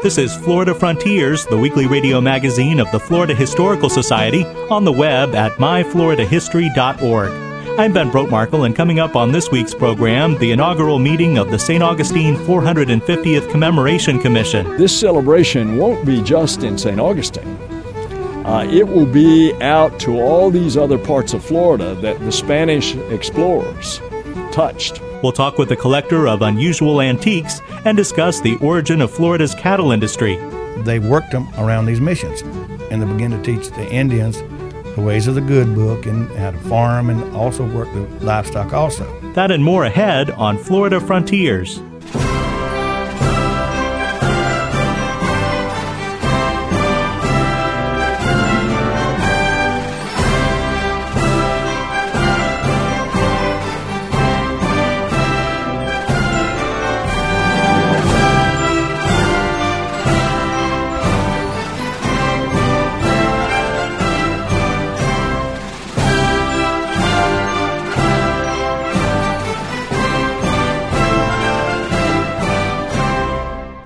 This is Florida Frontiers, the weekly radio magazine of the Florida Historical Society, on the web at myfloridahistory.org. I'm Ben Brotemarkle, and coming up on this week's program, the inaugural meeting of the St. Augustine 450th Commemoration Commission. This celebration won't be just in St. Augustine. Uh, it will be out to all these other parts of Florida that the Spanish explorers touched. We'll talk with the collector of unusual antiques and discuss the origin of Florida's cattle industry. They worked them around these missions, and they began to teach the Indians the ways of the good book and how to farm and also work the livestock also. That and more ahead on Florida Frontiers.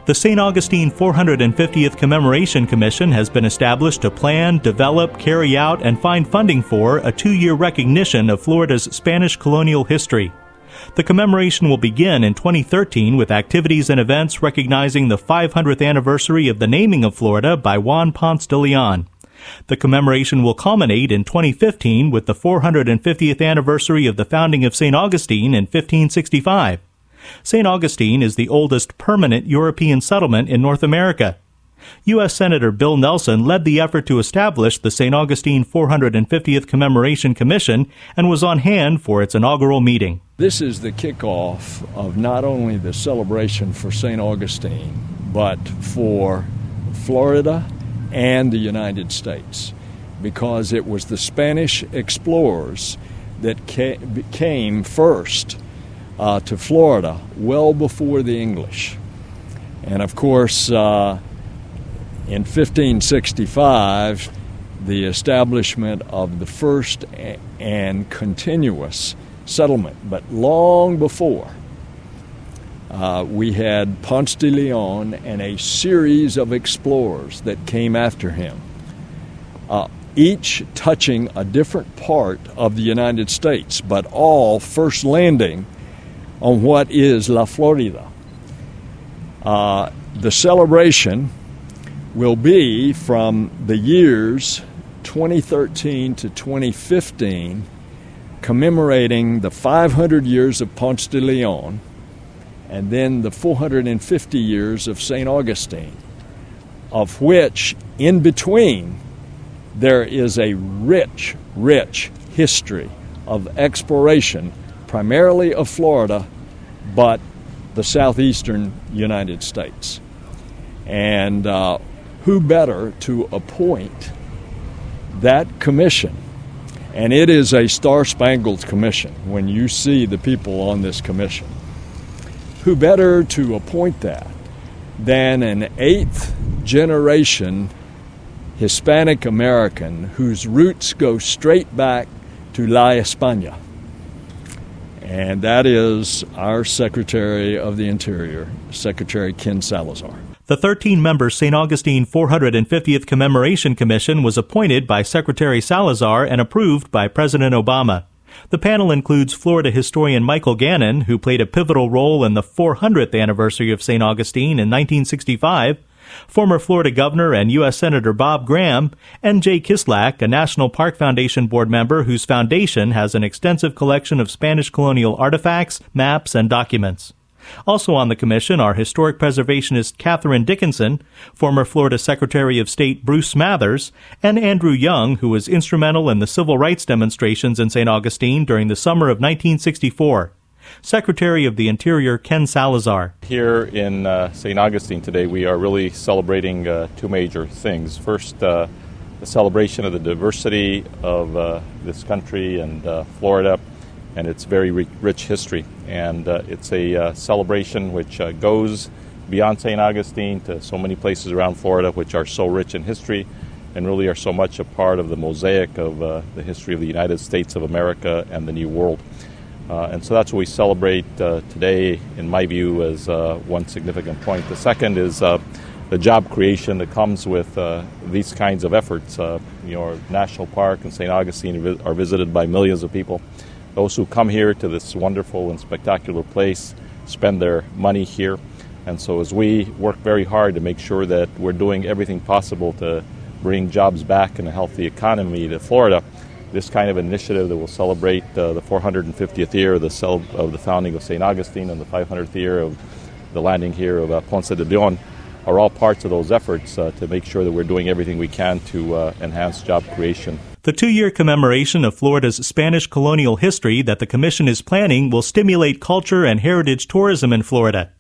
The St. Augustine 450th Commemoration Commission has been established to plan, develop, carry out, and find funding for a two year recognition of Florida's Spanish colonial history. The commemoration will begin in 2013 with activities and events recognizing the 500th anniversary of the naming of Florida by Juan Ponce de Leon. The commemoration will culminate in 2015 with the 450th anniversary of the founding of St. Augustine in 1565. St. Augustine is the oldest permanent European settlement in North America. U.S. Senator Bill Nelson led the effort to establish the St. Augustine 450th Commemoration Commission and was on hand for its inaugural meeting. This is the kickoff of not only the celebration for St. Augustine, but for Florida and the United States, because it was the Spanish explorers that came first uh, to Florida well before the English. And of course, uh, in 1565, the establishment of the first and continuous settlement. But long before, uh, we had Ponce de Leon and a series of explorers that came after him, uh, each touching a different part of the United States, but all first landing on what is La Florida. Uh, the celebration will be from the years 2013 to 2015, commemorating the 500 years of Ponce de Leon and then the 450 years of St. Augustine, of which in between there is a rich, rich history of exploration primarily of Florida, but the southeastern United States. And uh, who better to appoint that commission? And it is a star spangled commission when you see the people on this commission. Who better to appoint that than an eighth generation Hispanic American whose roots go straight back to La España? And that is our Secretary of the Interior, Secretary Ken Salazar. The 13 member St. Augustine 450th Commemoration Commission was appointed by Secretary Salazar and approved by President Obama. The panel includes Florida historian Michael Gannon, who played a pivotal role in the 400th anniversary of St. Augustine in 1965, former Florida Governor and U.S. Senator Bob Graham, and Jay Kislak, a National Park Foundation board member whose foundation has an extensive collection of Spanish colonial artifacts, maps, and documents. Also on the commission are historic preservationist Catherine Dickinson, former Florida Secretary of State Bruce Smathers, and Andrew Young, who was instrumental in the civil rights demonstrations in St. Augustine during the summer of 1964. Secretary of the Interior Ken Salazar. Here in uh, St. Augustine today, we are really celebrating uh, two major things. First, uh, the celebration of the diversity of uh, this country and uh, Florida and its very rich history. And uh, it's a celebration which goes beyond St. Augustine to so many places around Florida which are so rich in history and really are so much a part of the mosaic of the history of the United States of America and the New World. Uh, and so that's what we celebrate uh, today, in my view, as uh, one significant point. The second is uh, the job creation that comes with uh, these kinds of efforts. you know, National Park and St. Augustine are visited by millions of people. Those who come here to this wonderful and spectacular place spend their money here. And so, as we work very hard to make sure that we're doing everything possible to bring jobs back and a healthy economy to Florida, this kind of initiative that will celebrate uh, the 450th year of the, cel- of the founding of St. Augustine and the 500th year of the landing here of uh, Ponce de Leon are all parts of those efforts uh, to make sure that we're doing everything we can to uh, enhance job creation. The two year commemoration of Florida's Spanish colonial history that the Commission is planning will stimulate culture and heritage tourism in Florida.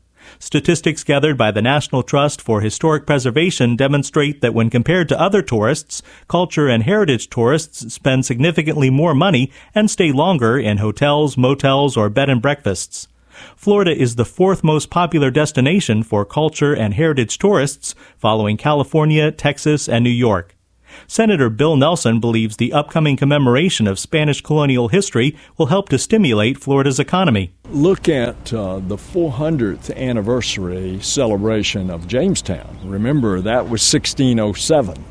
Statistics gathered by the National Trust for Historic Preservation demonstrate that when compared to other tourists, culture and heritage tourists spend significantly more money and stay longer in hotels, motels, or bed and breakfasts. Florida is the fourth most popular destination for culture and heritage tourists, following California, Texas, and New York. Senator Bill Nelson believes the upcoming commemoration of Spanish colonial history will help to stimulate Florida's economy. Look at uh, the 400th anniversary celebration of Jamestown. Remember, that was 1607.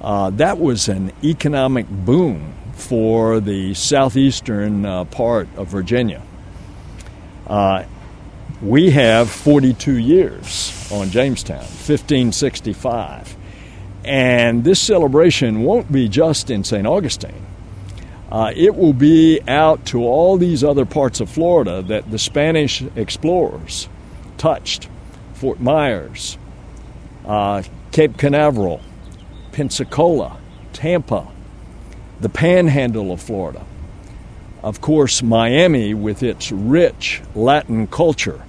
Uh, that was an economic boom for the southeastern uh, part of Virginia. Uh, we have 42 years on Jamestown, 1565. And this celebration won't be just in St. Augustine. Uh, it will be out to all these other parts of Florida that the Spanish explorers touched Fort Myers, uh, Cape Canaveral, Pensacola, Tampa, the panhandle of Florida. Of course, Miami, with its rich Latin culture,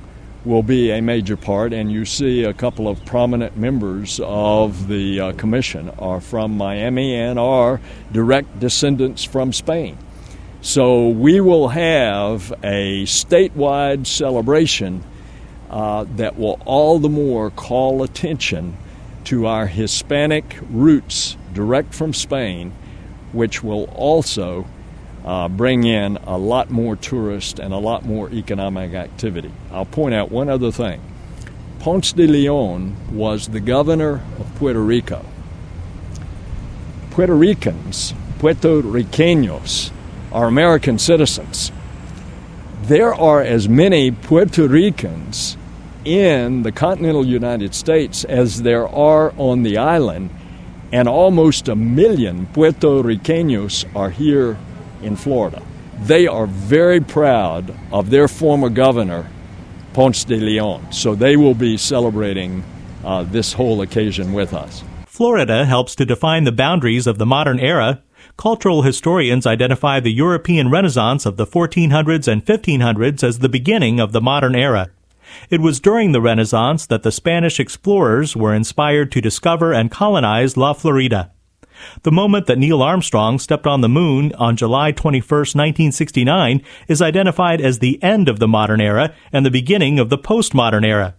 will be a major part, and you see a couple of prominent members of the uh, commission are from Miami and are direct descendants from Spain. So we will have a statewide celebration uh, that will all the more call attention to our Hispanic roots direct from Spain, which will also uh, bring in a lot more tourists and a lot more economic activity. I'll point out one other thing. Ponce de Leon was the governor of Puerto Rico. Puerto Ricans, Puerto Ricanos, are American citizens. There are as many Puerto Ricans in the continental United States as there are on the island, and almost a million Puerto Ricanos are here in Florida. They are very proud of their former governor, Ponce de Leon, so they will be celebrating uh, this whole occasion with us. Florida helps to define the boundaries of the modern era. Cultural historians identify the European Renaissance of the 1400s and 1500s as the beginning of the modern era. It was during the Renaissance that the Spanish explorers were inspired to discover and colonize La Florida. The moment that Neil Armstrong stepped on the moon on July 21, 1969, is identified as the end of the modern era and the beginning of the postmodern era.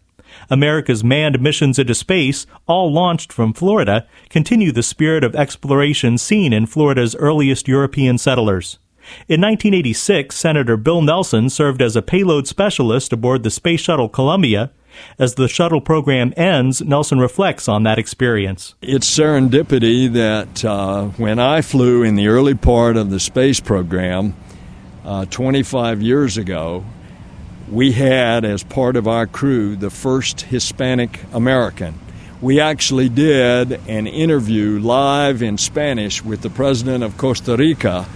America's manned missions into space, all launched from Florida, continue the spirit of exploration seen in Florida's earliest European settlers. In 1986, Senator Bill Nelson served as a payload specialist aboard the Space Shuttle Columbia, as the shuttle program ends, Nelson reflects on that experience. It's serendipity that uh, when I flew in the early part of the space program uh, 25 years ago, we had as part of our crew the first Hispanic American. We actually did an interview live in Spanish with the president of Costa Rica,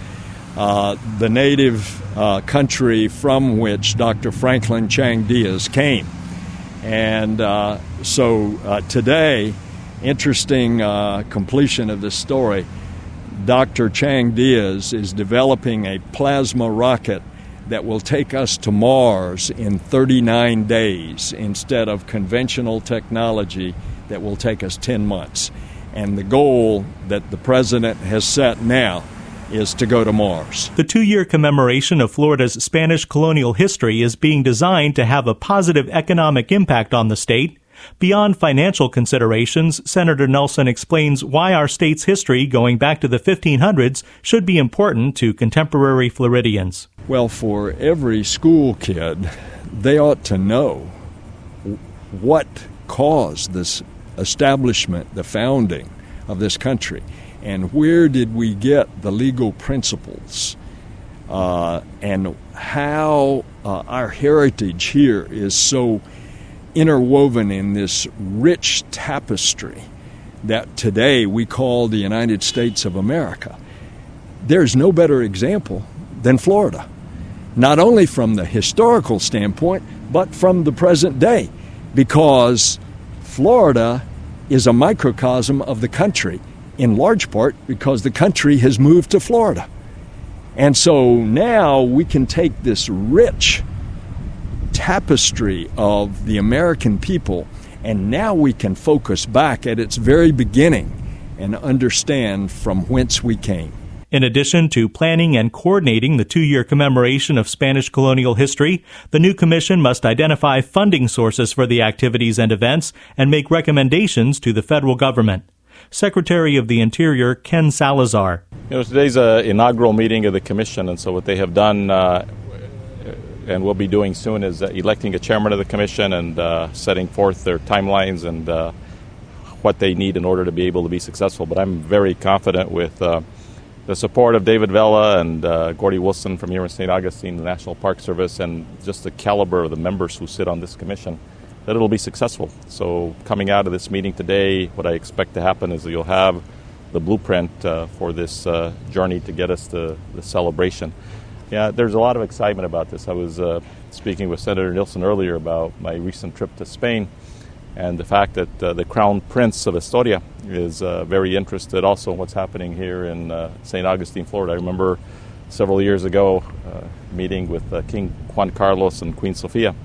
uh, the native uh, country from which Dr. Franklin Chang Diaz came. And uh, so uh, today, interesting uh, completion of this story. Dr. Chang Diaz is developing a plasma rocket that will take us to Mars in 39 days instead of conventional technology that will take us 10 months. And the goal that the president has set now is to go to Mars. The two year commemoration of Florida's Spanish colonial history is being designed to have a positive economic impact on the state. Beyond financial considerations, Senator Nelson explains why our state's history going back to the 1500s should be important to contemporary Floridians. Well, for every school kid, they ought to know what caused this establishment, the founding of this country, and where did we get the legal principles, uh, and how uh, our heritage here is so interwoven in this rich tapestry that today we call the United States of America. There's no better example than Florida. Not only from the historical standpoint, but from the present day, because Florida is a microcosm of the country, in large part because the country has moved to Florida. And so now we can take this rich tapestry of the American people, and now we can focus back at its very beginning and understand from whence we came. In addition to planning and coordinating the two year commemoration of Spanish colonial history, the new commission must identify funding sources for the activities and events and make recommendations to the federal government. Secretary of the Interior Ken Salazar. You know, today's an inaugural meeting of the commission, and so what they have done uh, and will be doing soon is uh, electing a chairman of the commission and uh, setting forth their timelines and uh, what they need in order to be able to be successful. But I'm very confident with uh, the support of David Vela and uh, Gordy Wilson from here in St. Augustine, the National Park Service, and just the caliber of the members who sit on this commission, that it'll be successful. So, coming out of this meeting today, what I expect to happen is that you'll have the blueprint uh, for this uh, journey to get us to the celebration. Yeah, there's a lot of excitement about this. I was uh, speaking with Senator Nelson earlier about my recent trip to Spain and the fact that uh, the Crown Prince of Asturias is uh, very interested also in what's happening here in uh, St. Augustine, Florida. I remember several years ago meeting with King Juan Carlos and Queen Sofia,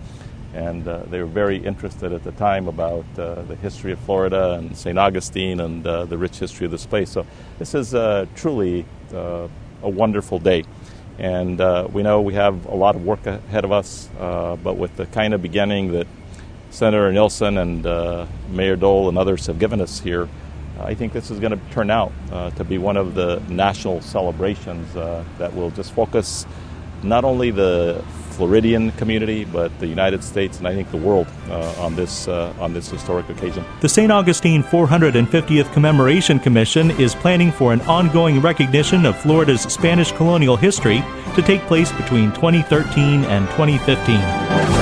and uh, they were very interested at the time about the history of Florida and St. Augustine and the rich history of this place. So this is truly a wonderful day. And we know we have a lot of work ahead of us, but with the kind of beginning that Senator Nelson and uh, Mayor Dole and others have given us here, I think this is going to turn out uh, to be one of the national celebrations uh, that will just focus not only the Floridian community, but the United States and I think the world uh, on this uh, on this historic occasion. The St. Augustine 450th Commemoration Commission is planning for an ongoing recognition of Florida's Spanish colonial history to take place between 2013 and 2015.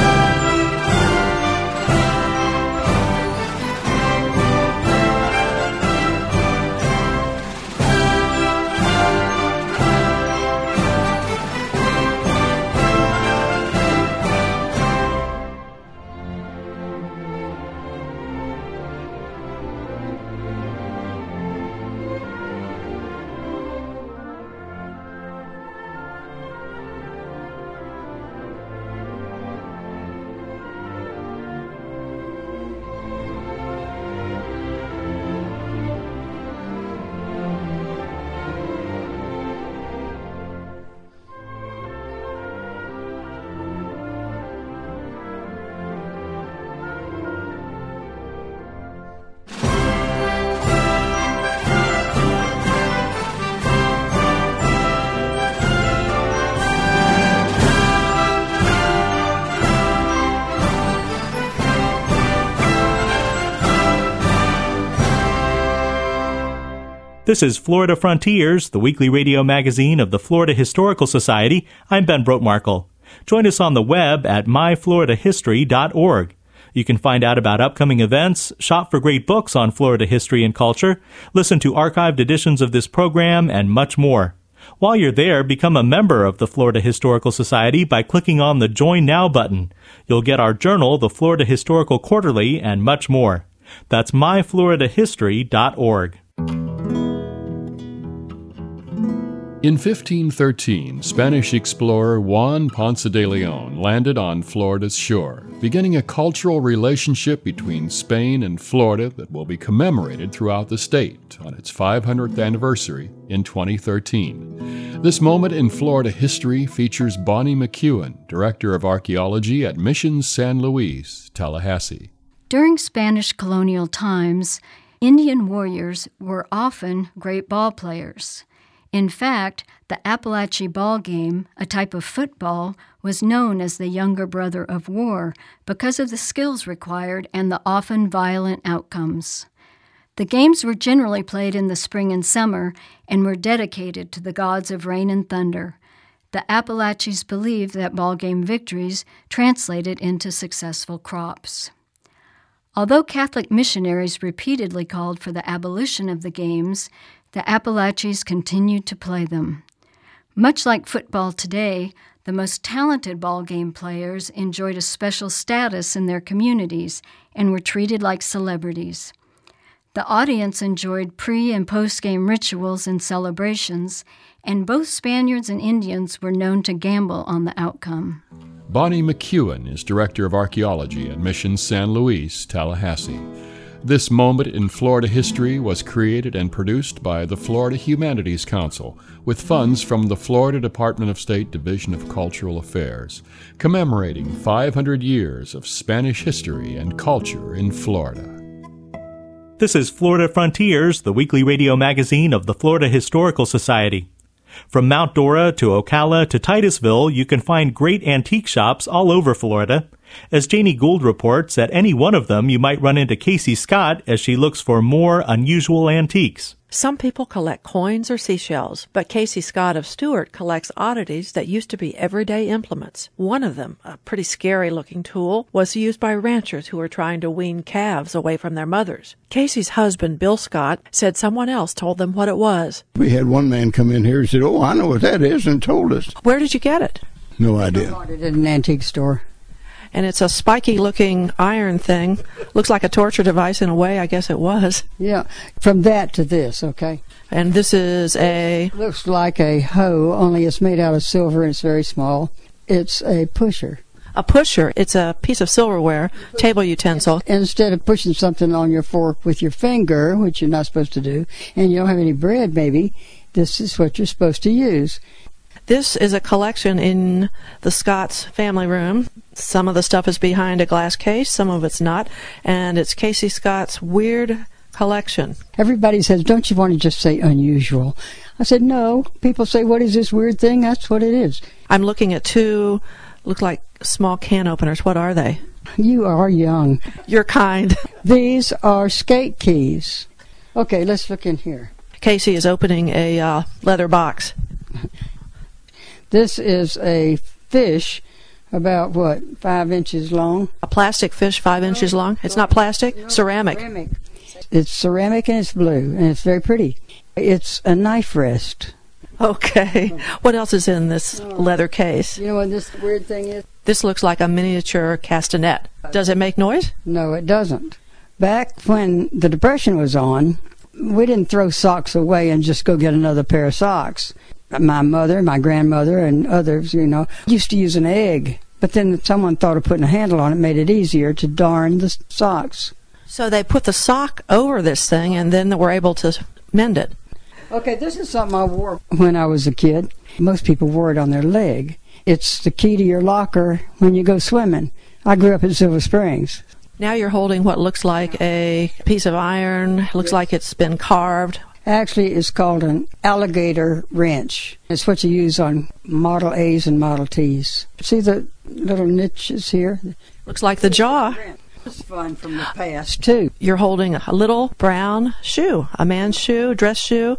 This is Florida Frontiers, the weekly radio magazine of the Florida Historical Society. I'm Ben Brotemarkle. Join us on the web at myfloridahistory.org. You can find out about upcoming events, shop for great books on Florida history and culture, listen to archived editions of this program, and much more. While you're there, become a member of the Florida Historical Society by clicking on the Join Now button. You'll get our journal, the Florida Historical Quarterly, and much more. That's myfloridahistory.org. In 1513, Spanish explorer Juan Ponce de Leon landed on Florida's shore, beginning a cultural relationship between Spain and Florida that will be commemorated throughout the state on its 500th anniversary in 2013. This moment in Florida history features Bonnie McEwen, Director of Archaeology at Missions San Luis, Tallahassee. During Spanish colonial times, Indian warriors were often great ball players. In fact, the Apalachee ball game, a type of football, was known as the younger brother of war because of the skills required and the often violent outcomes. The games were generally played in the spring and summer and were dedicated to the gods of rain and thunder. The Apalachees believed that ball game victories translated into successful crops. Although Catholic missionaries repeatedly called for the abolition of the games, the Apalachees continued to play them. Much like football today, the most talented ball game players enjoyed a special status in their communities and were treated like celebrities. The audience enjoyed pre and post game rituals and celebrations, and both Spaniards and Indians were known to gamble on the outcome. Bonnie McEwen is Director of Archaeology at Mission San Luis, Tallahassee. This moment in Florida history was created and produced by the Florida Humanities Council with funds from the Florida Department of State Division of Cultural Affairs, commemorating 500 years of Spanish history and culture in Florida. This is Florida Frontiers, the weekly radio magazine of the Florida Historical Society. From Mount Dora to Ocala to Titusville, you can find great antique shops all over Florida. As Janie Gould reports, at any one of them you might run into Casey Scott as she looks for more unusual antiques. Some people collect coins or seashells, but Casey Scott of Stuart collects oddities that used to be everyday implements. One of them, a pretty scary looking tool, was used by ranchers who were trying to wean calves away from their mothers. Casey's husband, Bill Scott, said someone else told them what it was. We had one man come in here and said, Oh, I know what that is, and told us. Where did you get it? No idea. I bought it at an antique store and it's a spiky looking iron thing. Looks like a torture device in a way, I guess it was. Yeah, from that to this, okay. And this is a. Looks like a hoe, only it's made out of silver and it's very small. It's a pusher. A pusher. It's a piece of silverware, table utensil. Instead of pushing something on your fork with your finger, which you're not supposed to do, and you don't have any bread, maybe, this is what you're supposed to use. This is a collection in the Scott's family room. Some of the stuff is behind a glass case, some of it's not, and it's Casey Scott's weird collection. Everybody says, Don't you want to just say unusual? I said, No. People say, What is this weird thing? That's what it is. I'm looking at two, look like small can openers. What are they? You are young. You're kind. These are skate keys. Okay, let's look in here. Casey is opening a uh, leather box. This is a fish about what, five inches long? A plastic fish five inches long? It's not plastic? No, ceramic. ceramic. It's ceramic and it's blue and it's very pretty. It's a knife rest. Okay. What else is in this leather case? You know what this weird thing is? This looks like a miniature castanet. Does it make noise? No, it doesn't. Back when the Depression was on, we didn't throw socks away and just go get another pair of socks my mother, my grandmother, and others, you know, used to use an egg. But then someone thought of putting a handle on it, made it easier to darn the socks. So they put the sock over this thing, and then they were able to mend it. Okay, this is something I wore when I was a kid. Most people wore it on their leg. It's the key to your locker when you go swimming. I grew up in Silver Springs. Now you're holding what looks like a piece of iron. Looks like it's been carved. Actually, it's called an alligator wrench. It's what you use on Model A's and Model T's. See the little niches here? Looks like the jaw. It's fun from the past, too. You're holding a little brown shoe, a man's shoe, dress shoe.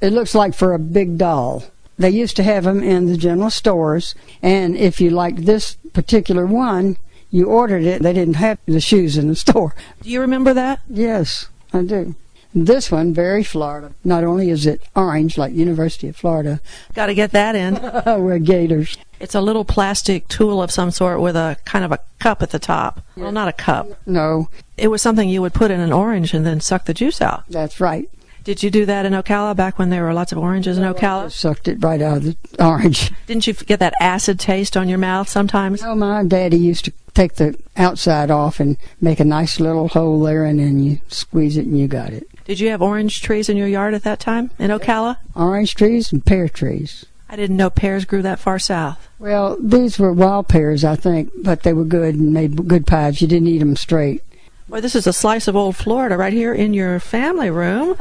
It looks like for a big doll. They used to have them in the general stores, and if you liked this particular one, you ordered it. They didn't have the shoes in the store. Do you remember that? Yes, I do. This one, very Florida. Not only is it orange, like University of Florida. Got to get that in. We're gators. It's a little plastic tool of some sort with a kind of a cup at the top. Well, not a cup. No. It was something you would put in an orange and then suck the juice out. That's right. Did you do that in Ocala back when there were lots of oranges in Ocala? Sucked it right out of the orange. Didn't you get that acid taste on your mouth sometimes? No, my daddy used to take the outside off and make a nice little hole there, and then you squeeze it and you got it. Did you have orange trees in your yard at that time in Ocala? Orange trees and pear trees. I didn't know pears grew that far south. Well, these were wild pears, I think, but they were good and made good pies. You didn't eat them straight. Well, this is a slice of old Florida right here in your family room.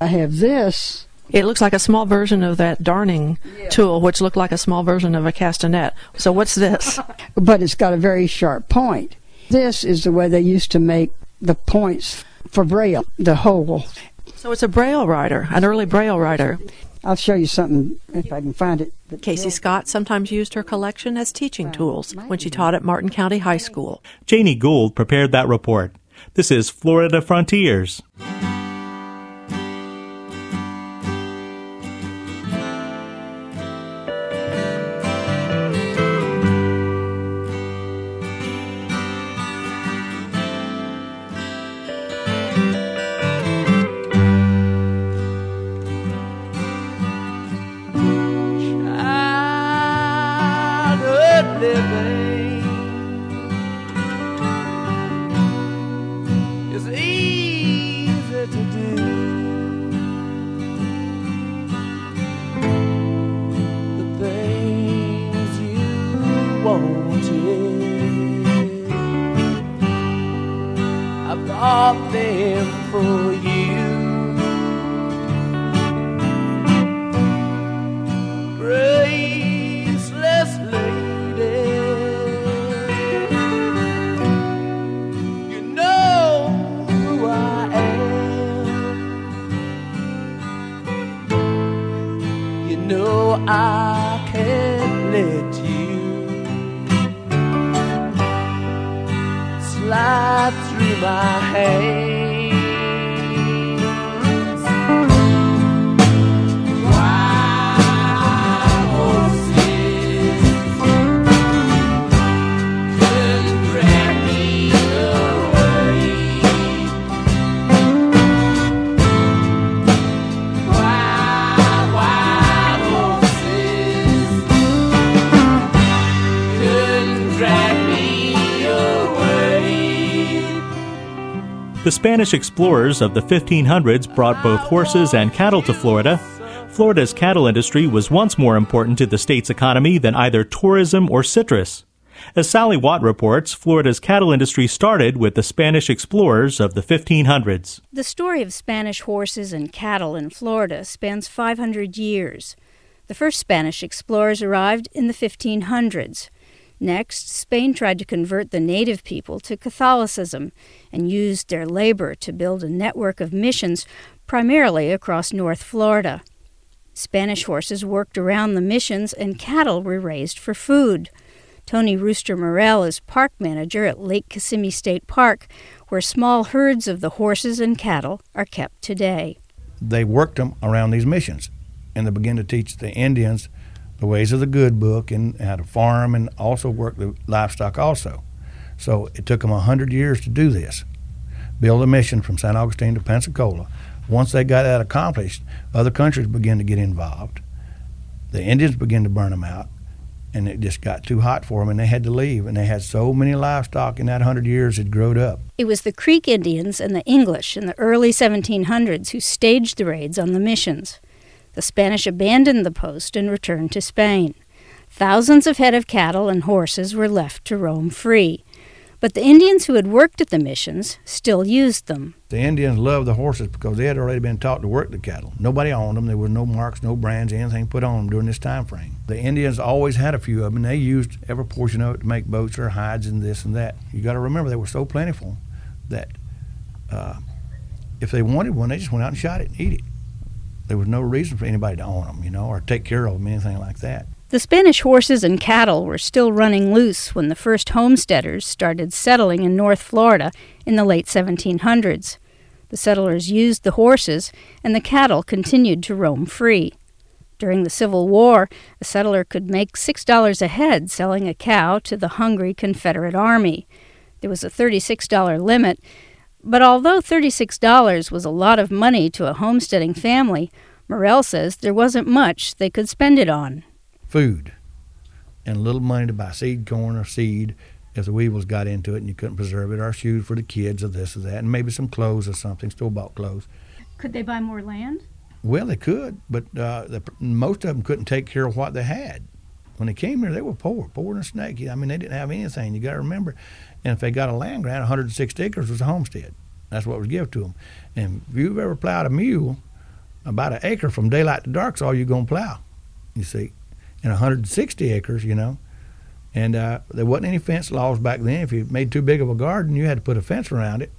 I have this. It looks like a small version of that darning yeah. tool, which looked like a small version of a castanet. So what's this? but it's got a very sharp point. This is the way they used to make the points for braille, the hole. So it's a braille writer, an early braille writer. I'll show you something if I can find it. Casey Scott sometimes used her collection as teaching tools when she taught at Martin County High School. Janie Gould prepared that report. This is Florida Frontiers. I can't let you slide through my hands. The Spanish explorers of the 1500s brought both horses and cattle to Florida. Florida's cattle industry was once more important to the state's economy than either tourism or citrus. As Sally Watt reports, Florida's cattle industry started with the Spanish explorers of the 1500s. The story of Spanish horses and cattle in Florida spans 500 years. The first Spanish explorers arrived in the 1500s. Next, Spain tried to convert the native people to Catholicism and used their labor to build a network of missions primarily across North Florida. Spanish horses worked around the missions and cattle were raised for food. Tony Rooster Morell is park manager at Lake Kissimmee State Park, where small herds of the horses and cattle are kept today. They worked them around these missions, and they began to teach the Indians the ways of the good book and how to farm and also work the livestock also. So it took them a hundred years to do this, build a mission from St. Augustine to Pensacola. Once they got that accomplished, other countries began to get involved. The Indians began to burn them out, and it just got too hot for them, and they had to leave. And they had so many livestock in that hundred years it growed up. It was the Creek Indians and the English in the early 1700s who staged the raids on the missions. The Spanish abandoned the post and returned to Spain. Thousands of head of cattle and horses were left to roam free. But the Indians who had worked at the missions still used them. The Indians loved the horses because they had already been taught to work the cattle. Nobody owned them. There were no marks, no brands, anything put on them during this time frame. The Indians always had a few of them, and they used every portion of it to make boats or hides and this and that. You got to remember they were so plentiful that uh, if they wanted one, they just went out and shot it and eat it there was no reason for anybody to own them, you know, or take care of them, anything like that. The Spanish horses and cattle were still running loose when the first homesteaders started settling in North Florida in the late 1700s. The settlers used the horses, and the cattle continued to roam free. During the Civil War, a settler could make $6 a head selling a cow to the hungry Confederate Army. There was a $36 limit, But although $36 was a lot of money to a homesteading family, Morrell says there wasn't much they could spend it on. Food and a little money to buy seed corn or seed if the weevils got into it and you couldn't preserve it, or shoes for the kids or this or that, and maybe some clothes or something, store bought clothes. Could they buy more land? Well, they could, but uh, the, most of them couldn't take care of what they had. When they came here, they were poor, poor than a snake. I mean, they didn't have anything. You got to remember, and if they got a land grant, 106 acres was a homestead. That's what was given to them. And if you've ever plowed a mule, about an acre from daylight to dark all you're going to plow. You see, and 160 acres, you know. And uh, there wasn't any fence laws back then. If you made too big of a garden, you had to put a fence around it,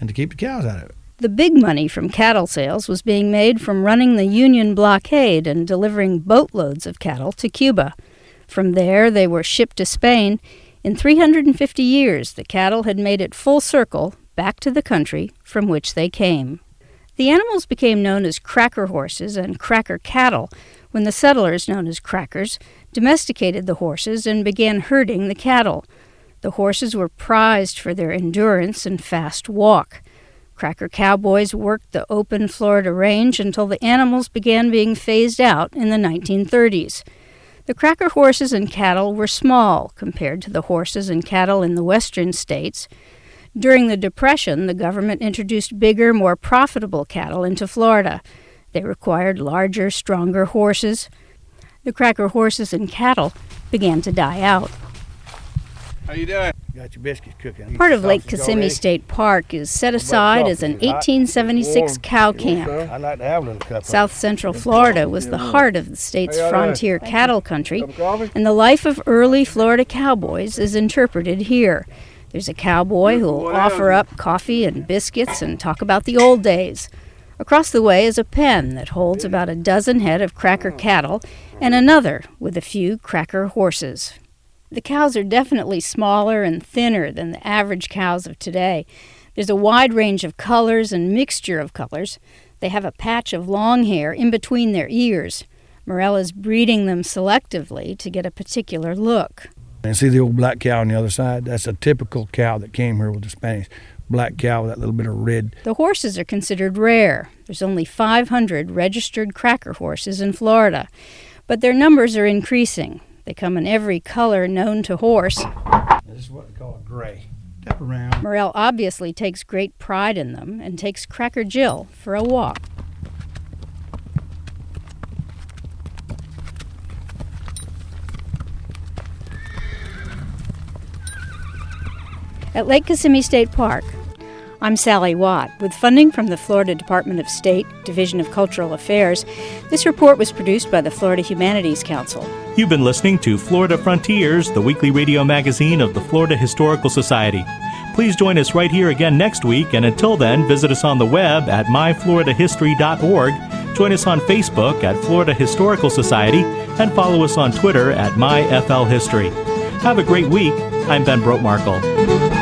and to keep the cows out of it. The big money from cattle sales was being made from running the Union blockade and delivering boatloads of cattle to Cuba. From there, they were shipped to Spain. In 350 years, the cattle had made it full circle back to the country from which they came. The animals became known as cracker horses and cracker cattle when the settlers, known as crackers, domesticated the horses and began herding the cattle. The horses were prized for their endurance and fast walk. Cracker cowboys worked the open Florida range until the animals began being phased out in the 1930s. The cracker horses and cattle were small compared to the horses and cattle in the western states. During the Depression, the government introduced bigger, more profitable cattle into Florida. They required larger, stronger horses. The cracker horses and cattle began to die out. How you doing? Got your biscuits cooking. Part of Lake Kissimmee State Park is set aside as an 1876 cow camp. I like to have a cup. South Central Florida was the heart of the state's frontier cattle country, and the life of early Florida cowboys is interpreted here. There's a cowboy who'll offer up coffee and biscuits and talk about the old days. Across the way is a pen that holds about a dozen head of cracker oh. cattle and another with a few cracker horses. The cows are definitely smaller and thinner than the average cows of today. There's a wide range of colors and mixture of colors. They have a patch of long hair in between their ears. Morella's breeding them selectively to get a particular look. And see the old black cow on the other side? That's a typical cow that came here with the Spanish. Black cow with that little bit of red. The horses are considered rare. There's only 500 registered cracker horses in Florida, but their numbers are increasing. They come in every color known to horse. This is what they call a gray. Step around. Morrell obviously takes great pride in them and takes Cracker Jill for a walk. At Lake Kissimmee State Park, I'm Sally Watt. With funding from the Florida Department of State, Division of Cultural Affairs, this report was produced by the Florida Humanities Council. You've been listening to Florida Frontiers, the weekly radio magazine of the Florida Historical Society. Please join us right here again next week, and until then, visit us on the web at myfloridahistory.org, join us on Facebook at Florida Historical Society, and follow us on Twitter at myflhistory. Have a great week. I'm Ben Brotemarkle.